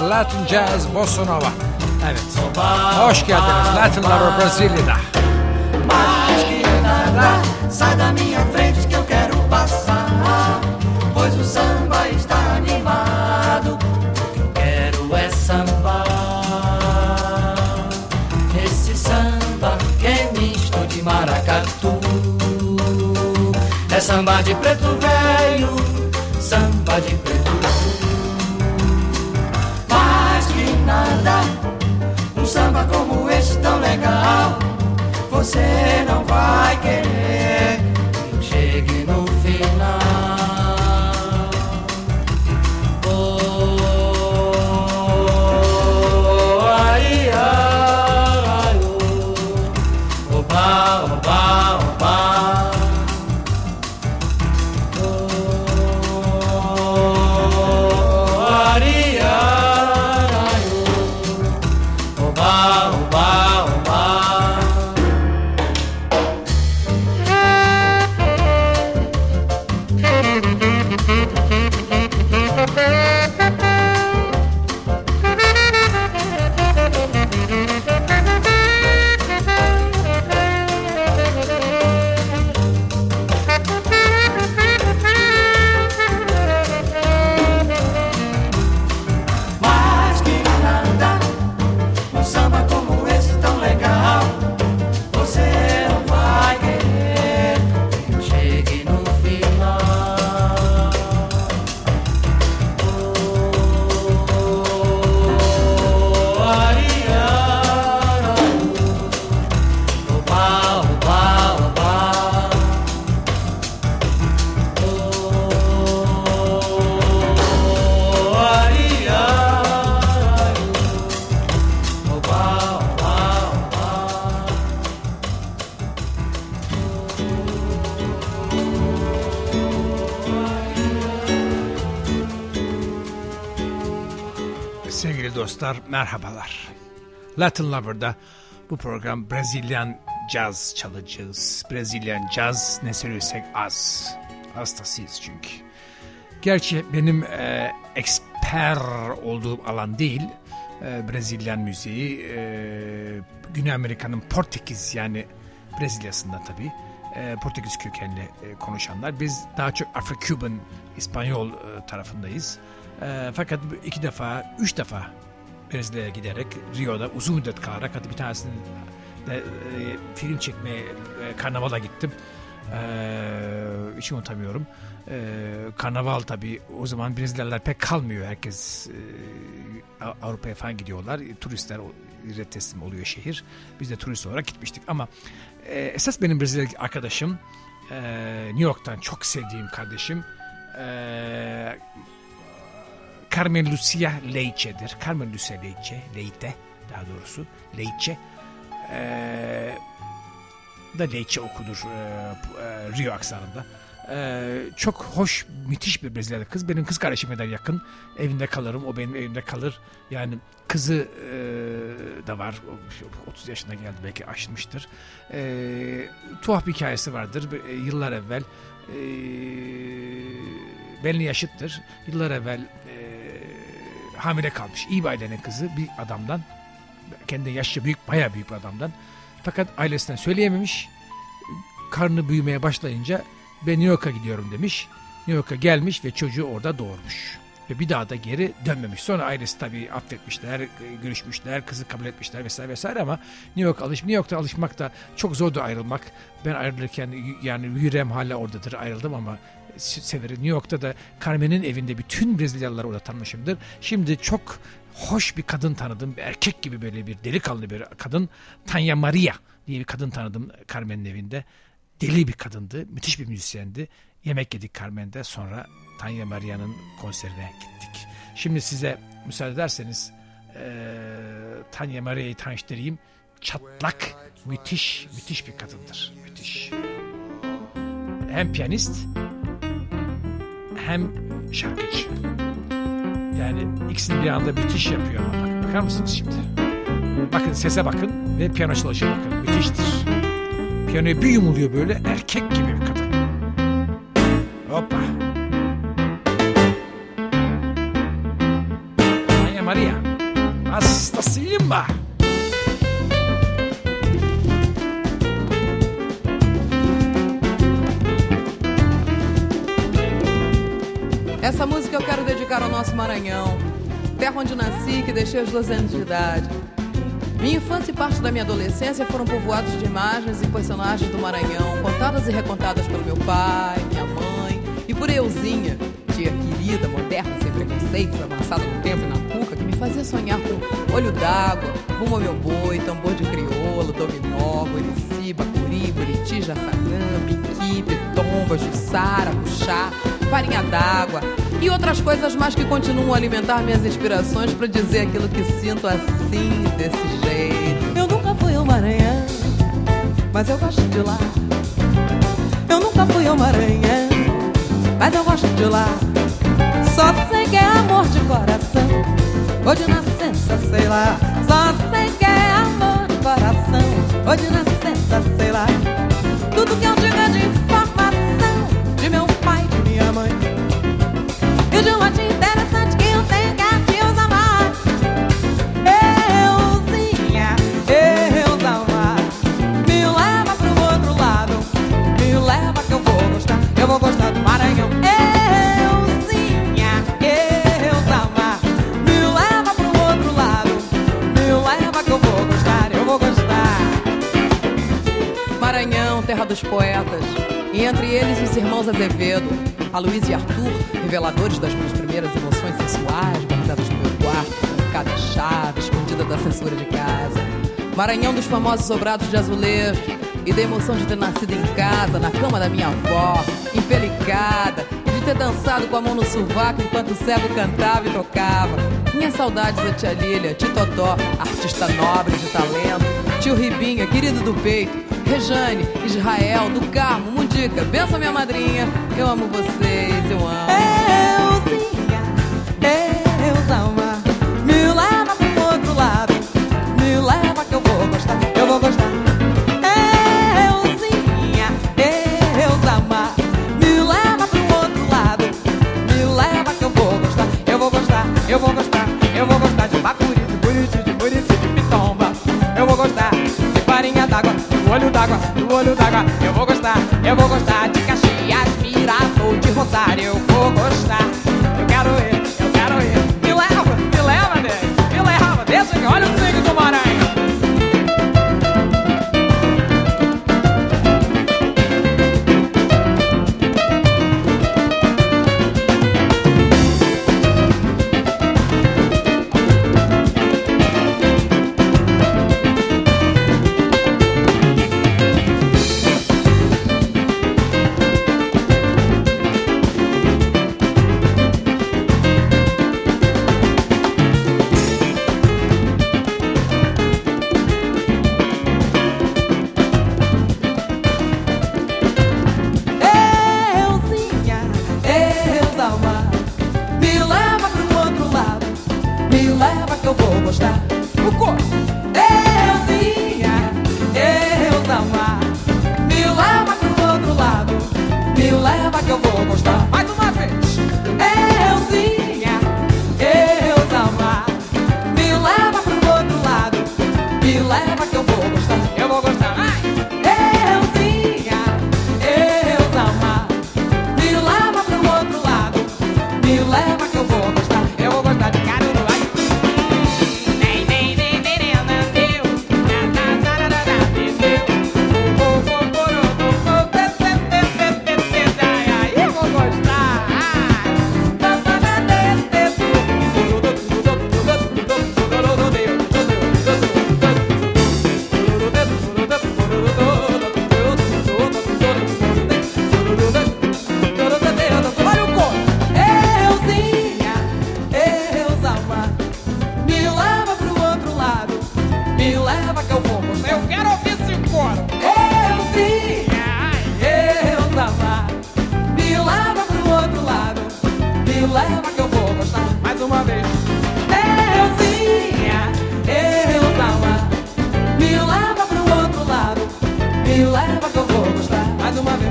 Latin Jazz, Bossa Nova. Evet, hoş geldiniz Latin Lover Brasilya'da. Mais que nada, sai da minha frente que eu quero passar. Pois o samba está animado. O que eu quero é samba. Esse samba que é misto de maracatu. É samba de preto velho, samba de preto Você não vai querer dostlar merhabalar. Latin Lover'da bu program Brezilyan caz çalacağız. Brezilyan caz ne söylesek az. Hastasıyız çünkü. Gerçi benim e, eksper olduğum alan değil. E, Brezilyan müziği. E, Güney Amerika'nın Portekiz yani Brezilya'sında tabii. E, Portekiz kökenli e, konuşanlar. Biz daha çok Afro-Cuban, İspanyol e, tarafındayız. E, fakat iki defa, üç defa Brezilya'ya giderek Rio'da uzun müddet kalarak hatta bir tanesini de e, film çekmeye e, karnavala gittim. E, hiç unutamıyorum. E, karnaval tabii o zaman Brezilyalılar pek kalmıyor. Herkes e, Av- Avrupa'ya falan gidiyorlar. E, Turistler teslim oluyor şehir. Biz de turist olarak gitmiştik ama e, esas benim Brezilya arkadaşım e, New York'tan çok sevdiğim kardeşim e, Carmen Lucia Leice'dir. Carmen Lucia Leice, Leite daha doğrusu Leice. Ee, da Leice okunur e, e, Rio aksanında. Ee, çok hoş, müthiş bir Brezilyalı kız. Benim kız kardeşim kadar yakın. Evinde kalırım, o benim evimde kalır. Yani kızı e, da var. O 30 yaşına geldi, belki aşmıştır. Ee, tuhaf bir hikayesi vardır. E, Yıllar evvel e, benimle yaşıttır. Yıllar evvel e, hamile kalmış. İyi bir ailenin kızı bir adamdan. Kendi yaşça büyük, bayağı büyük bir adamdan. Fakat ailesinden söyleyememiş. Karnı büyümeye başlayınca ben New York'a gidiyorum demiş. New York'a gelmiş ve çocuğu orada doğurmuş. Ve bir daha da geri dönmemiş. Sonra ailesi tabii affetmişler, görüşmüşler, kızı kabul etmişler vesaire vesaire ama New York alış, New York'ta alışmak da çok zordu ayrılmak. Ben ayrılırken yani yüreğim hala oradadır ayrıldım ama se- severim. New York'ta da Carmen'in evinde bütün Brezilyalıları orada tanımışımdır. Şimdi çok hoş bir kadın tanıdım. Bir erkek gibi böyle bir delikanlı bir kadın. Tanya Maria diye bir kadın tanıdım Carmen'in evinde. Deli bir kadındı. Müthiş bir müzisyendi. Yemek yedik Carmen'de. Sonra Tanya Maria'nın konserine gittik. Şimdi size müsaade ederseniz eee Tanya Maria'yı tanıştırayım. Çatlak, müthiş, müthiş bir kadındır. Müthiş. Hem piyanist hem şarkıcı. Yani ikisini bir anda müthiş yapıyor ama bak, bakar mısınız şimdi? Bakın sese bakın ve piyano çalışına bakın. Müthiştir. Piyanoya bir yumuluyor böyle erkek gibi bir kadın. Opa! Maranhão, terra onde nasci que deixei aos 12 anos de idade. Minha infância e parte da minha adolescência foram povoados de imagens e personagens do Maranhão, contadas e recontadas pelo meu pai, minha mãe e por euzinha, tia querida, moderna, sem preconceitos, avançada no tempo e na cuca, que me fazia sonhar com olho d'água, rumo ao meu boi, tambor de crioulo, dominó, murici, bacuri, buriti, jaçanã, piqui, pitomba, jussara, puxá, farinha d'água e outras coisas mais que continuam a alimentar minhas inspirações para dizer aquilo que sinto assim, desse jeito. Eu nunca fui ao Maranhão, mas eu gosto de lá. Eu nunca fui ao Maranhão, mas eu gosto de lá. Só sei que é amor de coração, ou de nascença, sei lá. Só sei que é amor de coração, ou de nascença, sei lá. Tudo que eu digo é de Dos poetas, e entre eles os irmãos Azevedo, Aloysio e Arthur, reveladores das minhas primeiras emoções sensuais, guardadas no meu quarto, trancada a chave, escondida da censura de casa. Maranhão dos famosos sobrados de azulejo, e da emoção de ter nascido em casa, na cama da minha avó, empelicada, e de ter dançado com a mão no sovaco enquanto o cego cantava e tocava. Minhas saudades da tia Lília, Titotó, artista nobre de talento, tio Ribinha, querido do peito, Rejane, Israel, do Carmo, Mundica, benção minha madrinha, eu amo vocês, eu amo. Euzinha, do olho d'água, eu vou gostar, eu vou gostar de Caxias, Miratou, de Rosário, eu vou gostar,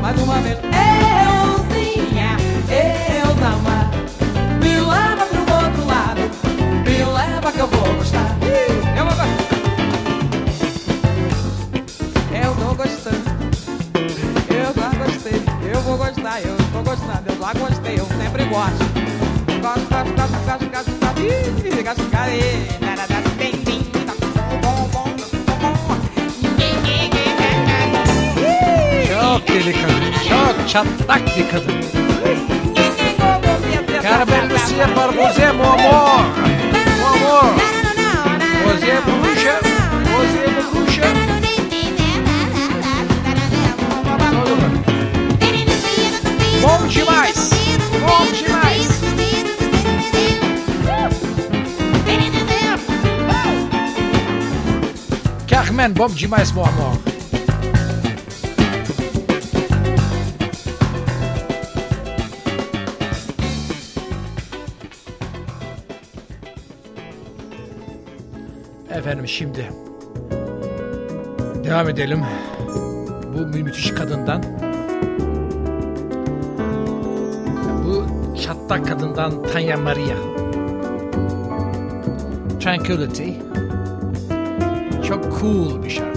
mais uma. Euzinha, eu amar. Me leva pro outro lado, me leva que eu vou gostar. Eu vou gostar. Eu tô gostando. Eu já gostei. Eu vou gostar, eu tô gostando. Eu já gostei, eu sempre gosto. Gosto, gosto, gosto, gosto, gosto, gosto. gosto, gosto, gosto, gosto. Deli kadın. Çok çatlak bir kadın. É para você, meu amor. Meu amor. Você é bruxa. Você é. Bom demais. Bom demais. Carmen, bom demais, meu amor. Efendim şimdi devam edelim. Bu mü- müthiş kadından. Bu çatlak kadından Tanya Maria. Tranquility. Çok cool bir şarkı.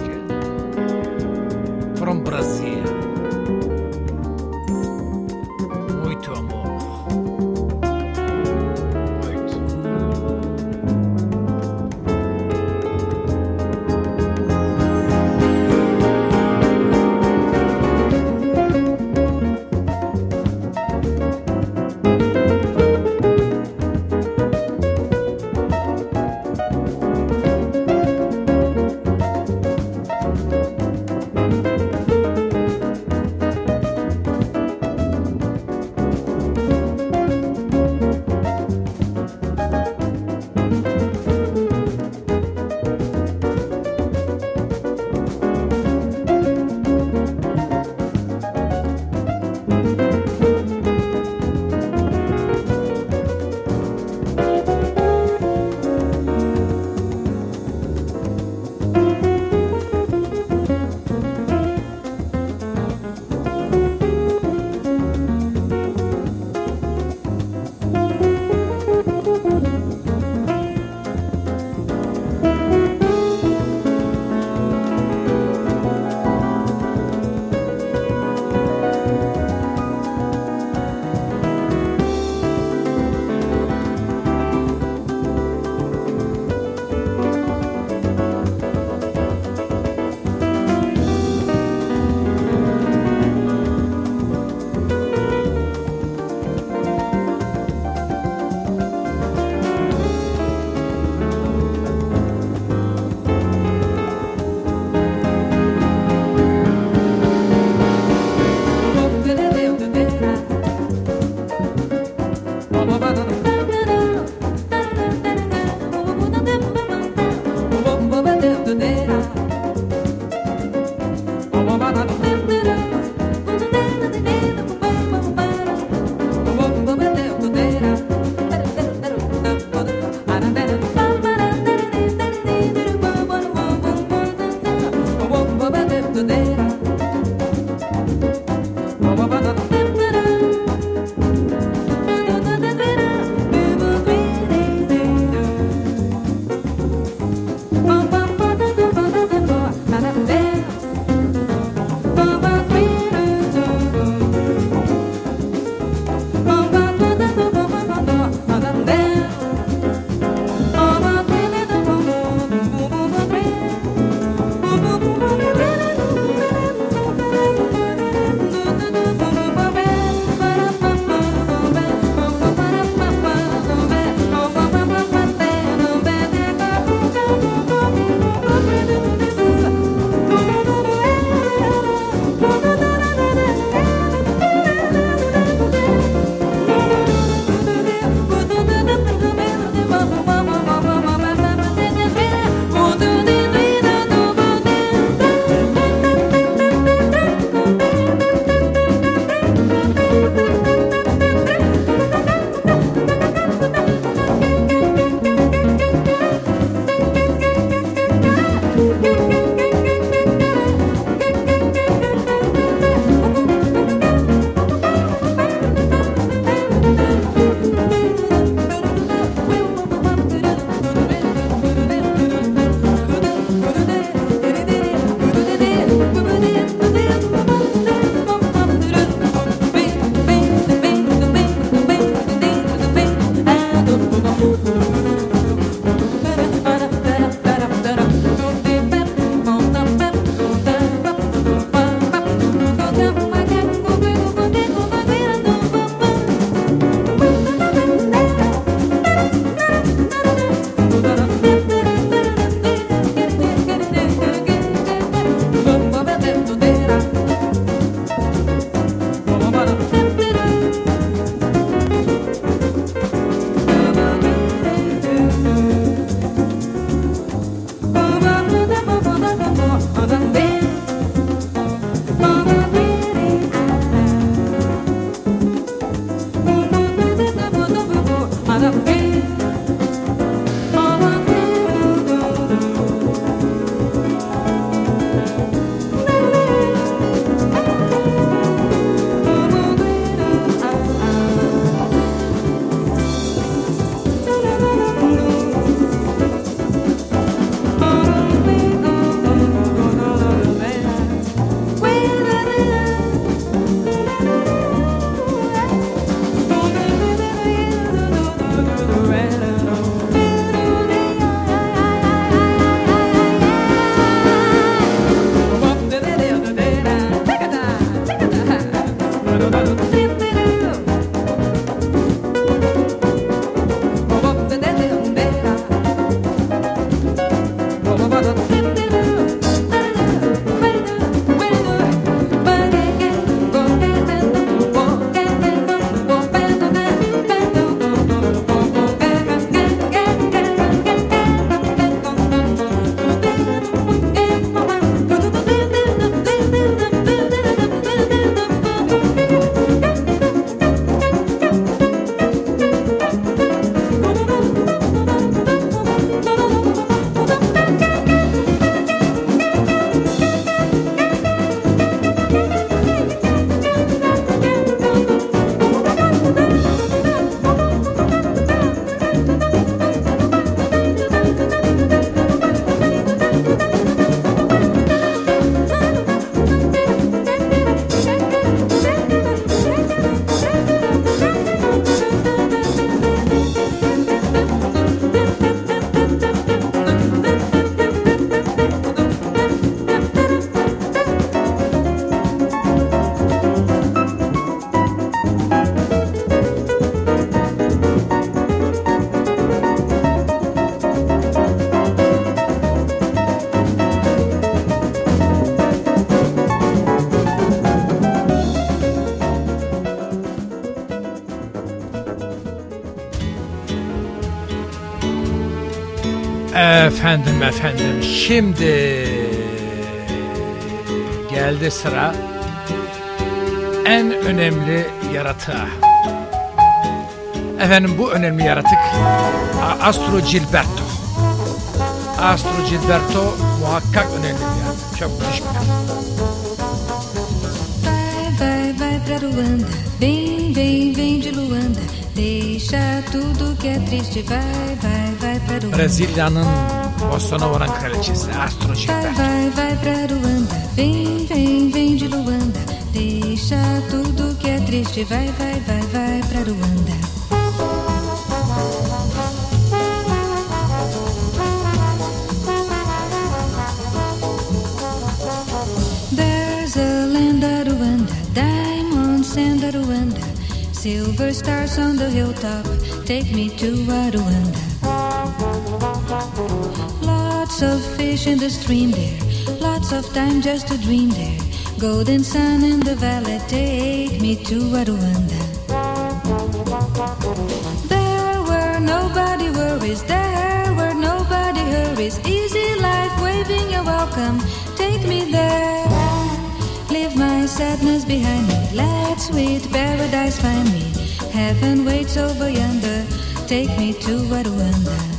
Efendim efendim şimdi geldi sıra en önemli yaratığa. Efendim bu önemli yaratık Astro Gilberto. Astro Gilberto muhakkak önemli bir yaratık. Çok Vai, vai, vai Deixa tudo que é triste, vai, vai, vai pra Ruanda. Brezilya'nın Bossa Nova'nın kraliçesi Astro Vai, Gilberto. vai, vai pra Ruanda, vem, vem, vem de Luanda. Deixa tudo que é triste, vai, vai, vai, vai pra Ruanda. Silver stars on the hilltop. Take me to Rwanda. Lots of fish in the stream there, lots of time just to dream there. Golden sun in the valley, take me to Rwanda. There were nobody worries, there were nobody hurries. Easy life, waving a welcome, take me there. Leave my sadness behind me, let sweet paradise find me. Heaven waits over yonder, take me to Rwanda.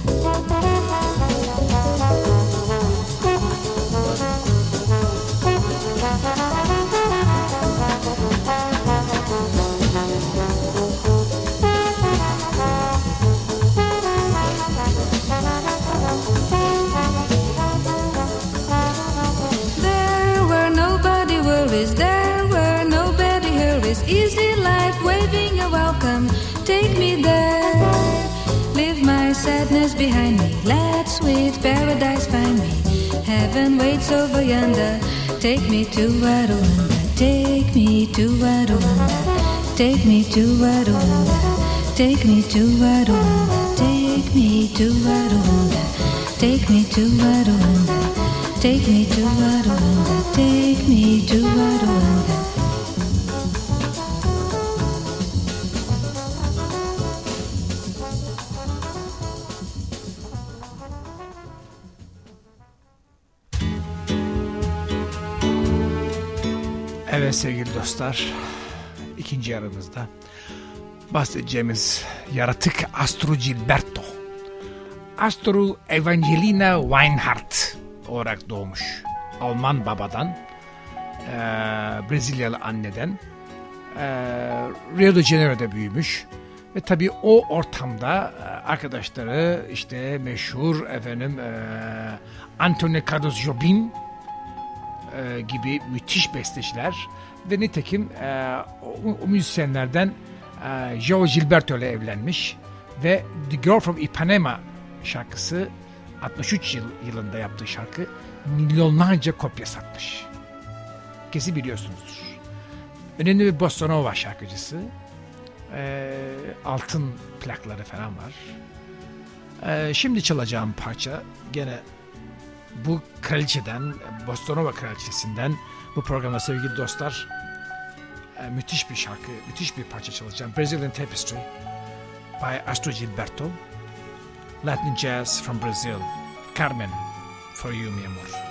Behind me, let sweet paradise find me. Heaven waits over yonder, take me to Rwanda, take me to Rwanda, take me to Rwanda, take me to Rwanda, take me to Rwanda, take me to Rwanda. Take me to Rwanda, take me to Rwanda. Dostlar, ikinci yarımızda bahsedeceğimiz yaratık Astro Gilberto. Astro Evangelina Weinhardt olarak doğmuş. Alman babadan, eee, Brezilyalı anneden, eee, Rio de Janeiro'da büyümüş. Ve tabii o ortamda arkadaşları işte meşhur efendim eee Antonio Carlos Jobim e, gibi müthiş besteciler ve nitekim e, o, o müzisyenlerden e, Joe Gilberto ile evlenmiş ve The Girl from Ipanema şarkısı 63 yıl, yılında yaptığı şarkı milyonlarca kopya satmış. Kesin biliyorsunuzdur. Önemli bir bossa nova şarkıcısı. E, altın plakları falan var. E, şimdi çalacağım parça gene bu kraliçeden, Bostonova kraliçesinden bu programda sevgili dostlar e, müthiş bir şarkı, müthiş bir parça çalacağım. Brazilian Tapestry by Astro Gilberto. Latin Jazz from Brazil. Carmen, for you mi amor.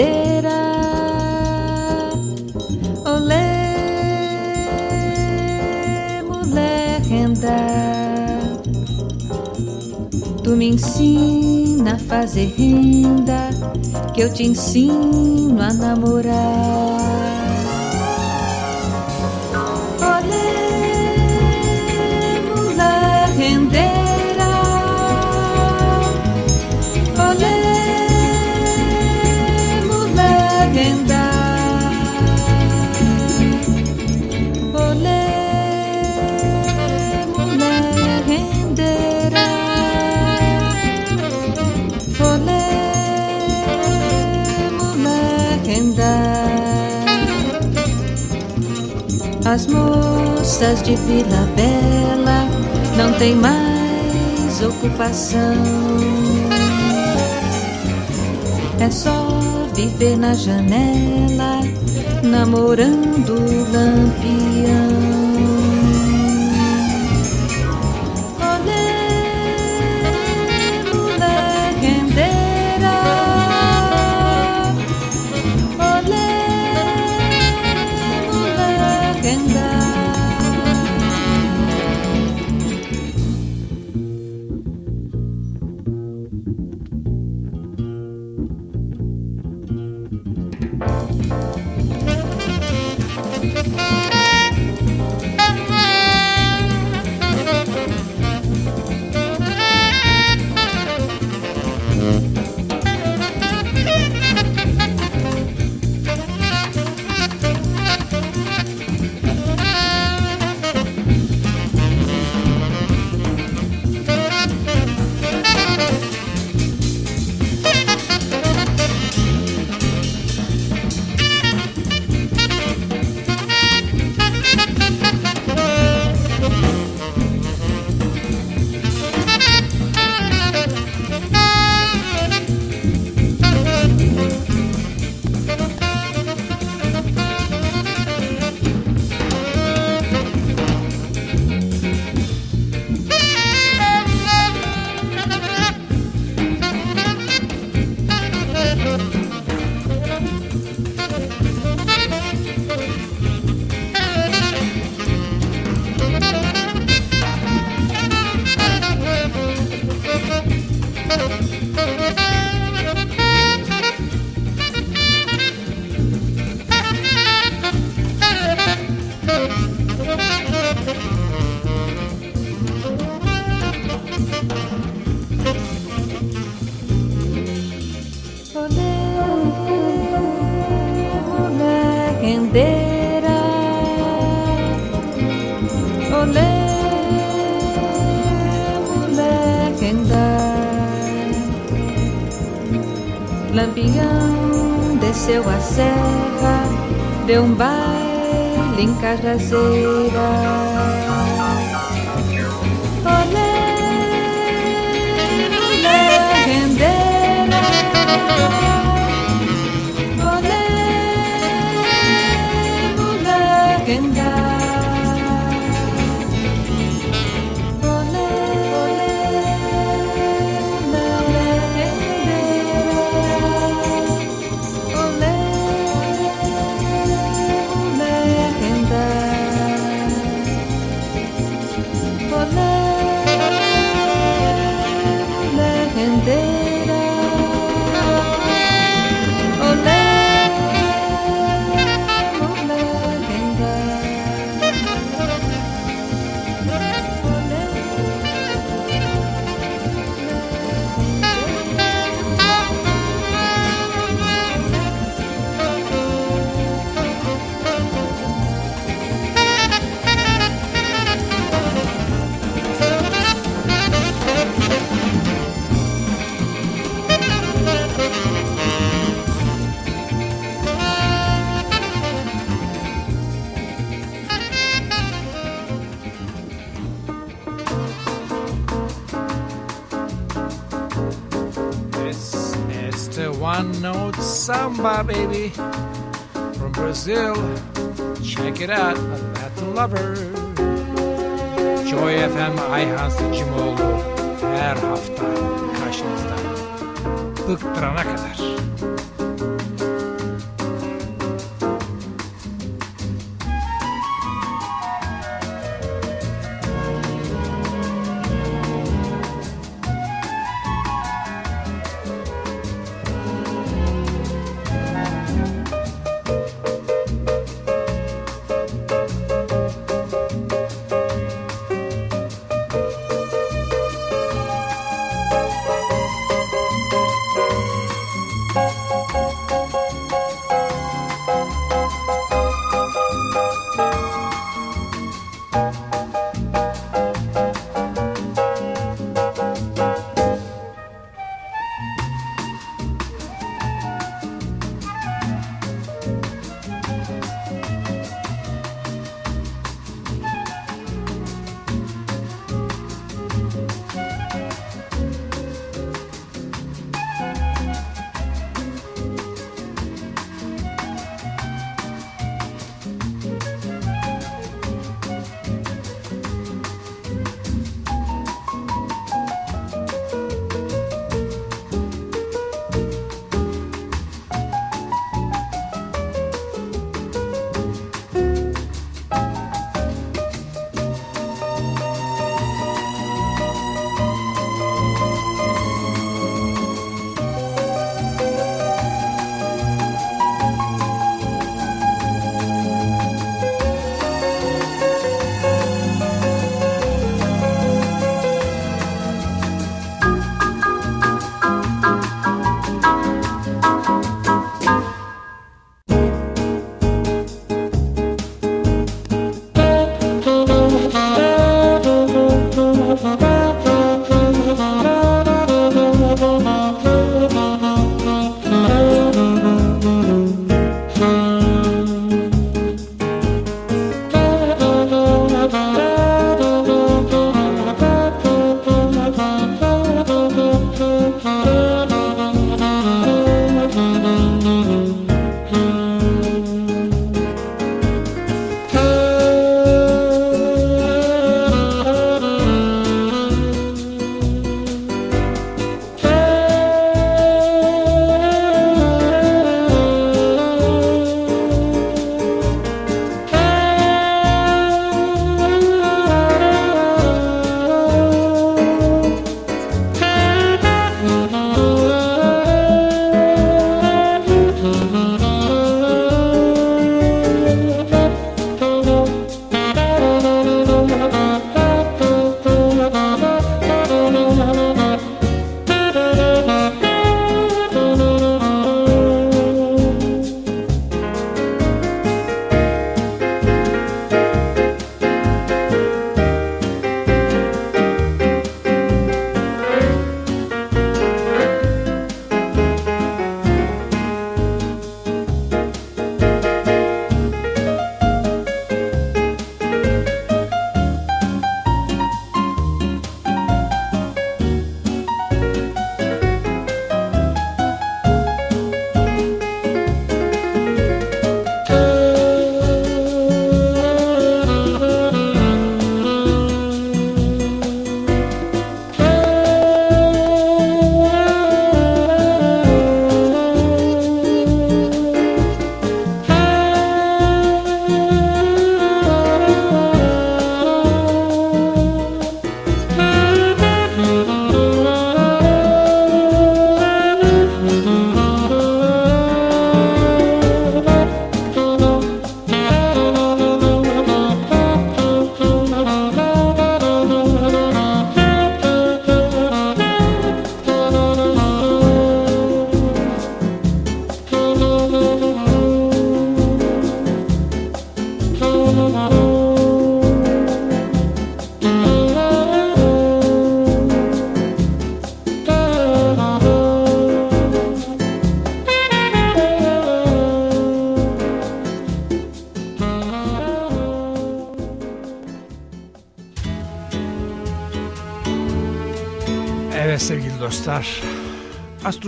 Rendeira. Olê, mulher renda. Tu me ensina a fazer renda, que eu te ensino a namorar. Tem mais ocupação. É só viver na janela, namorando o lampião. Deu um baile em Cajazeira.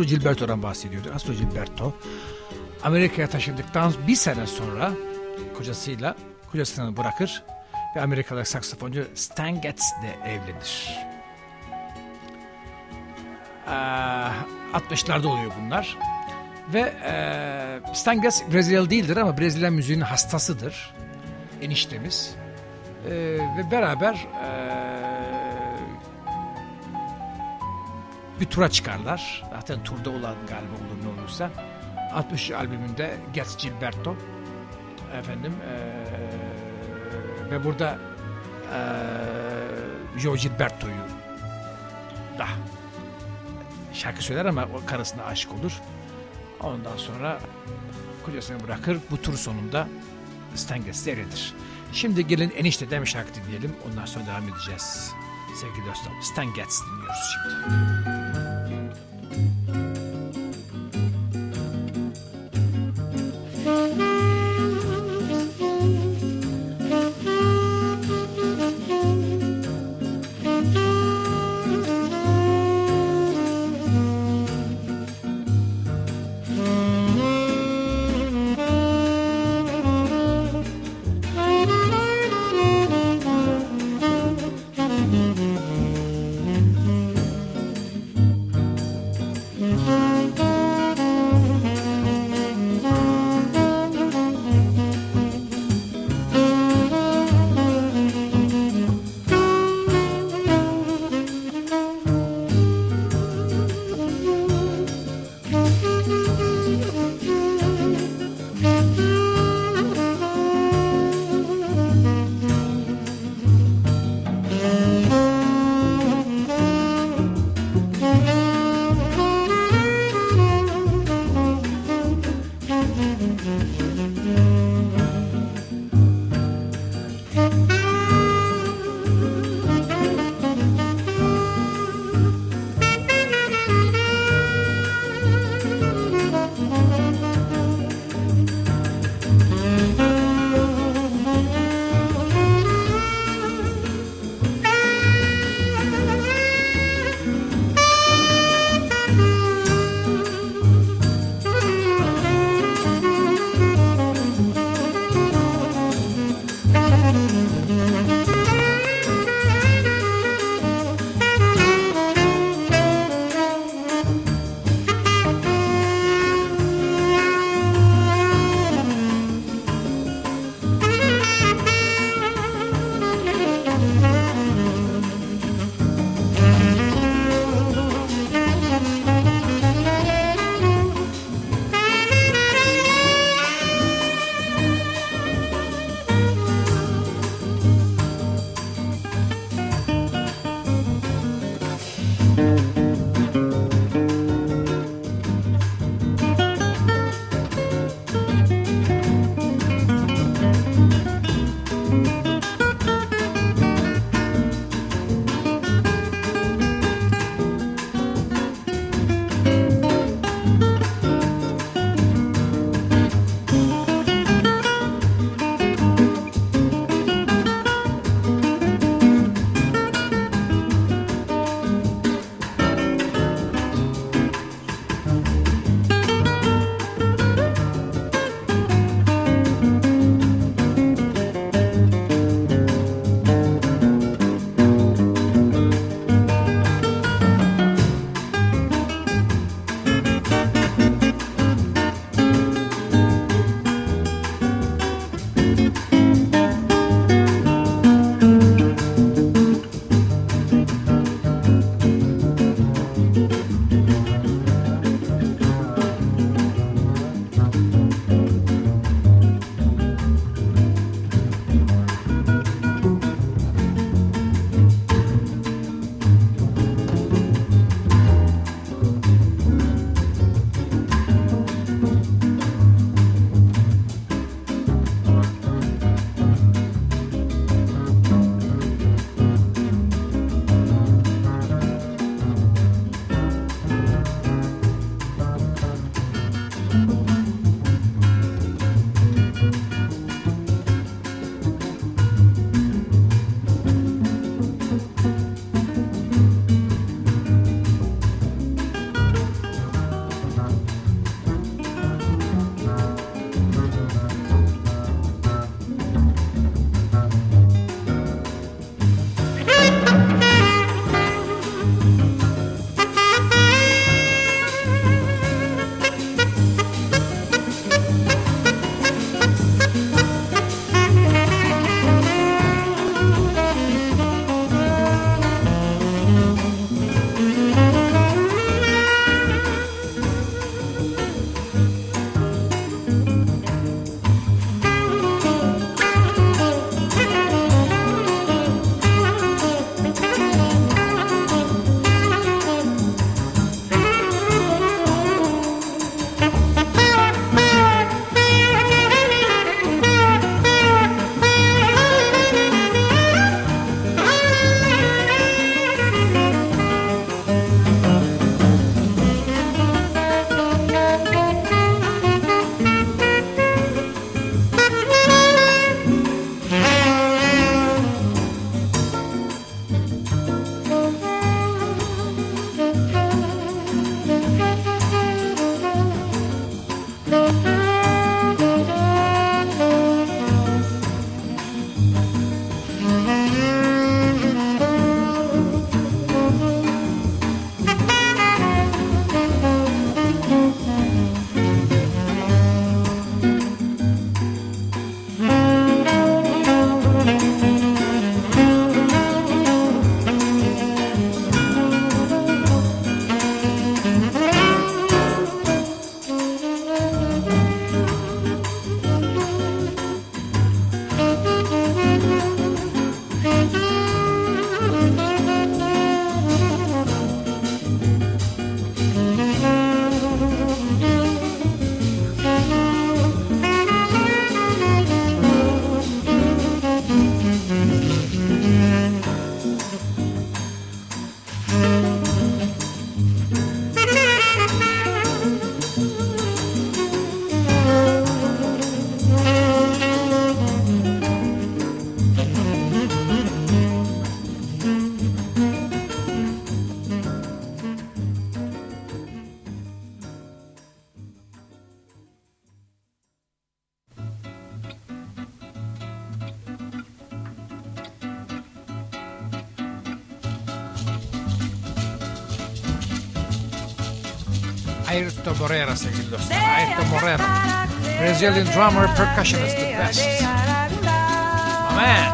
Astro Gilberto'dan bahsediyordu. Astro Gilberto Amerika'ya taşındıktan bir sene sonra kocasıyla kocasını bırakır ve Amerikalı saksafoncu Stan Getz ile evlenir. Ee, 60'larda oluyor bunlar. Ve e, Stan Getz Brezilyalı değildir ama Brezilya müziğinin hastasıdır. Eniştemiz. E, ve beraber e, bir tura çıkarlar. Zaten turda olan galiba olur ne olursa. 60 albümünde Gets Gilberto efendim ee, ve burada ee, Joe Gilberto'yu da şarkı söyler ama o karısına aşık olur. Ondan sonra kocasını bırakır. Bu tur sonunda Stan Getz devredir. Şimdi gelin enişte demiş şarkı dinleyelim. Ondan sonra devam edeceğiz. Sevgili dostlar Stan Getz dinliyoruz şimdi. a a esto. Brazilian drummer percussionist the best. My man.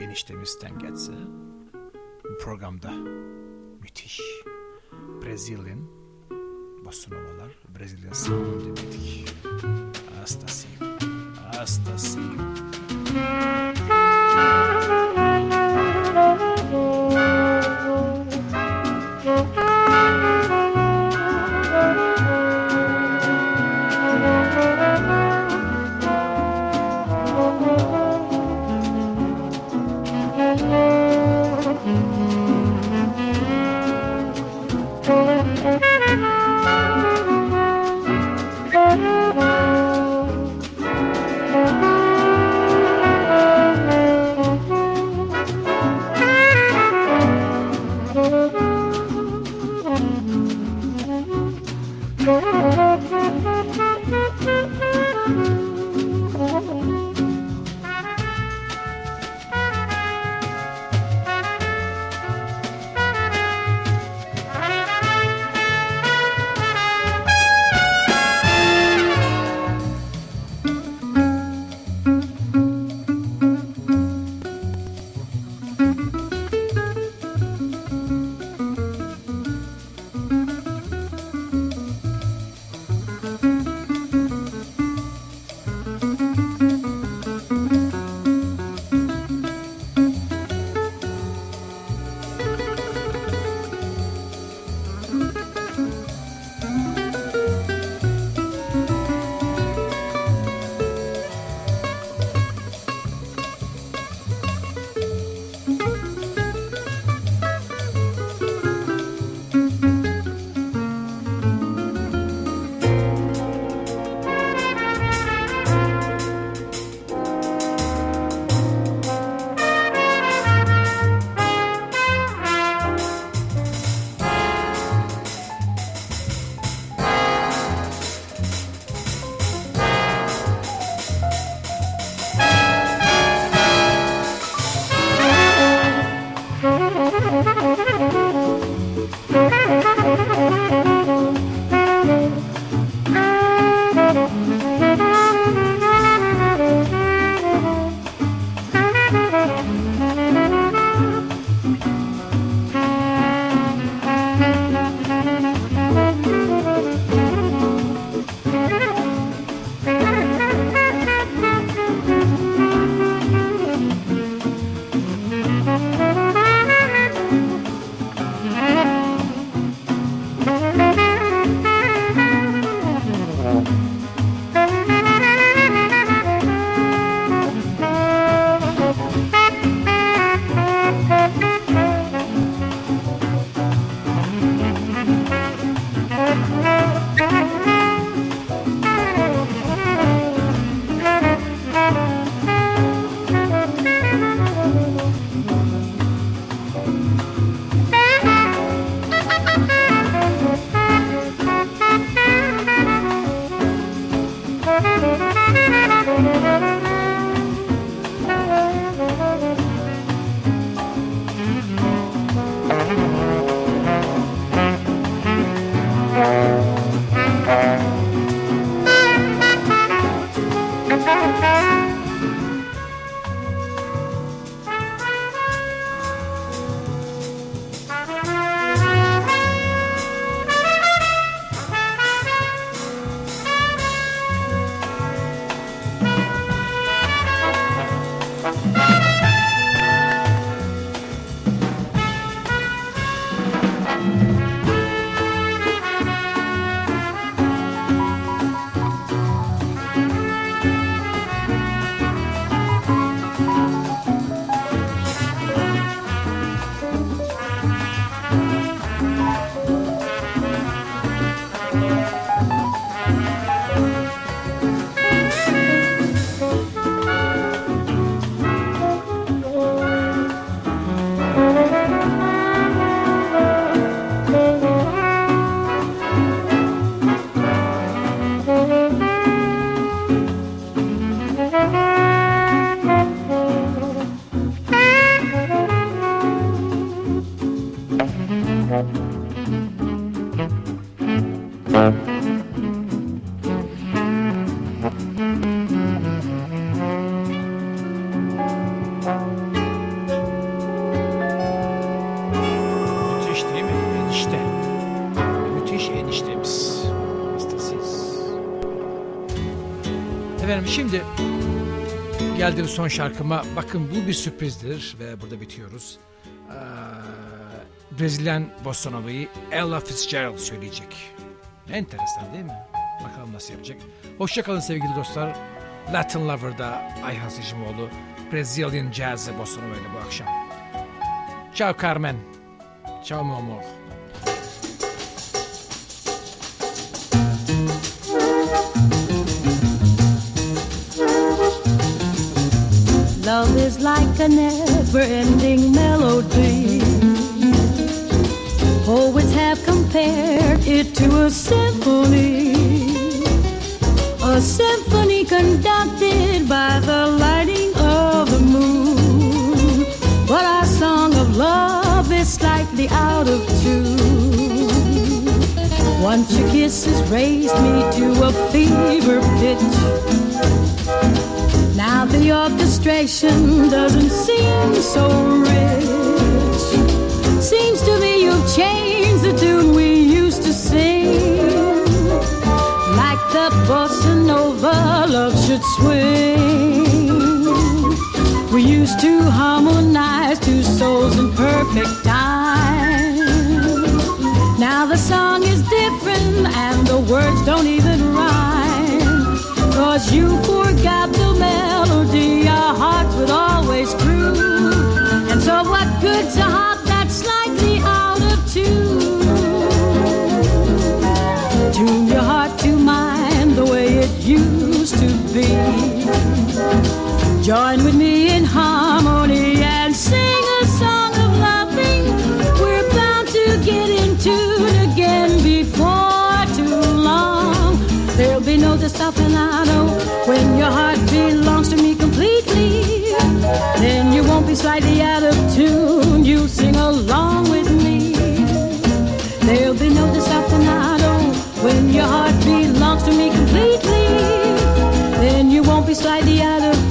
Eniştemizden geçse bu programda müthiş Brazilian bossa novalar, Brazilian sound demedik. Hastasıyım. Hastasıyım. Hastasıyım. Geldim son şarkıma. Bakın bu bir sürprizdir ve burada bitiyoruz. Ee, Brezilyan Bossa Nova'yı Ella Fitzgerald söyleyecek. Enteresan değil mi? Bakalım nasıl yapacak. Hoşçakalın sevgili dostlar. Latin Lover'da Ayhan Seçimoğlu Brazilian Jazz Bossa bu akşam. Ciao Carmen. Ciao meu like a never ending melody. Poets have compared it it to a symphony. A symphony conducted by the lighting of the moon. But our song of love is slightly out of tune. Once your kisses raised me to a fever pitch. Now the orchestration doesn't seem so rich. Seems to me you've changed the tune we used to sing. Like the bossa nova love should swing. We used to harmonize two souls in perfect time. Now the song is different and the words don't even rhyme. Cause you forgot melody our hearts would always groove. And so what good's a heart that's slightly out of tune? Tune your heart to mine the way it used to be. Join with me Slightly out of tune. You sing along with me. There'll be no desafinado when your heart belongs to me completely. Then you won't be slightly out of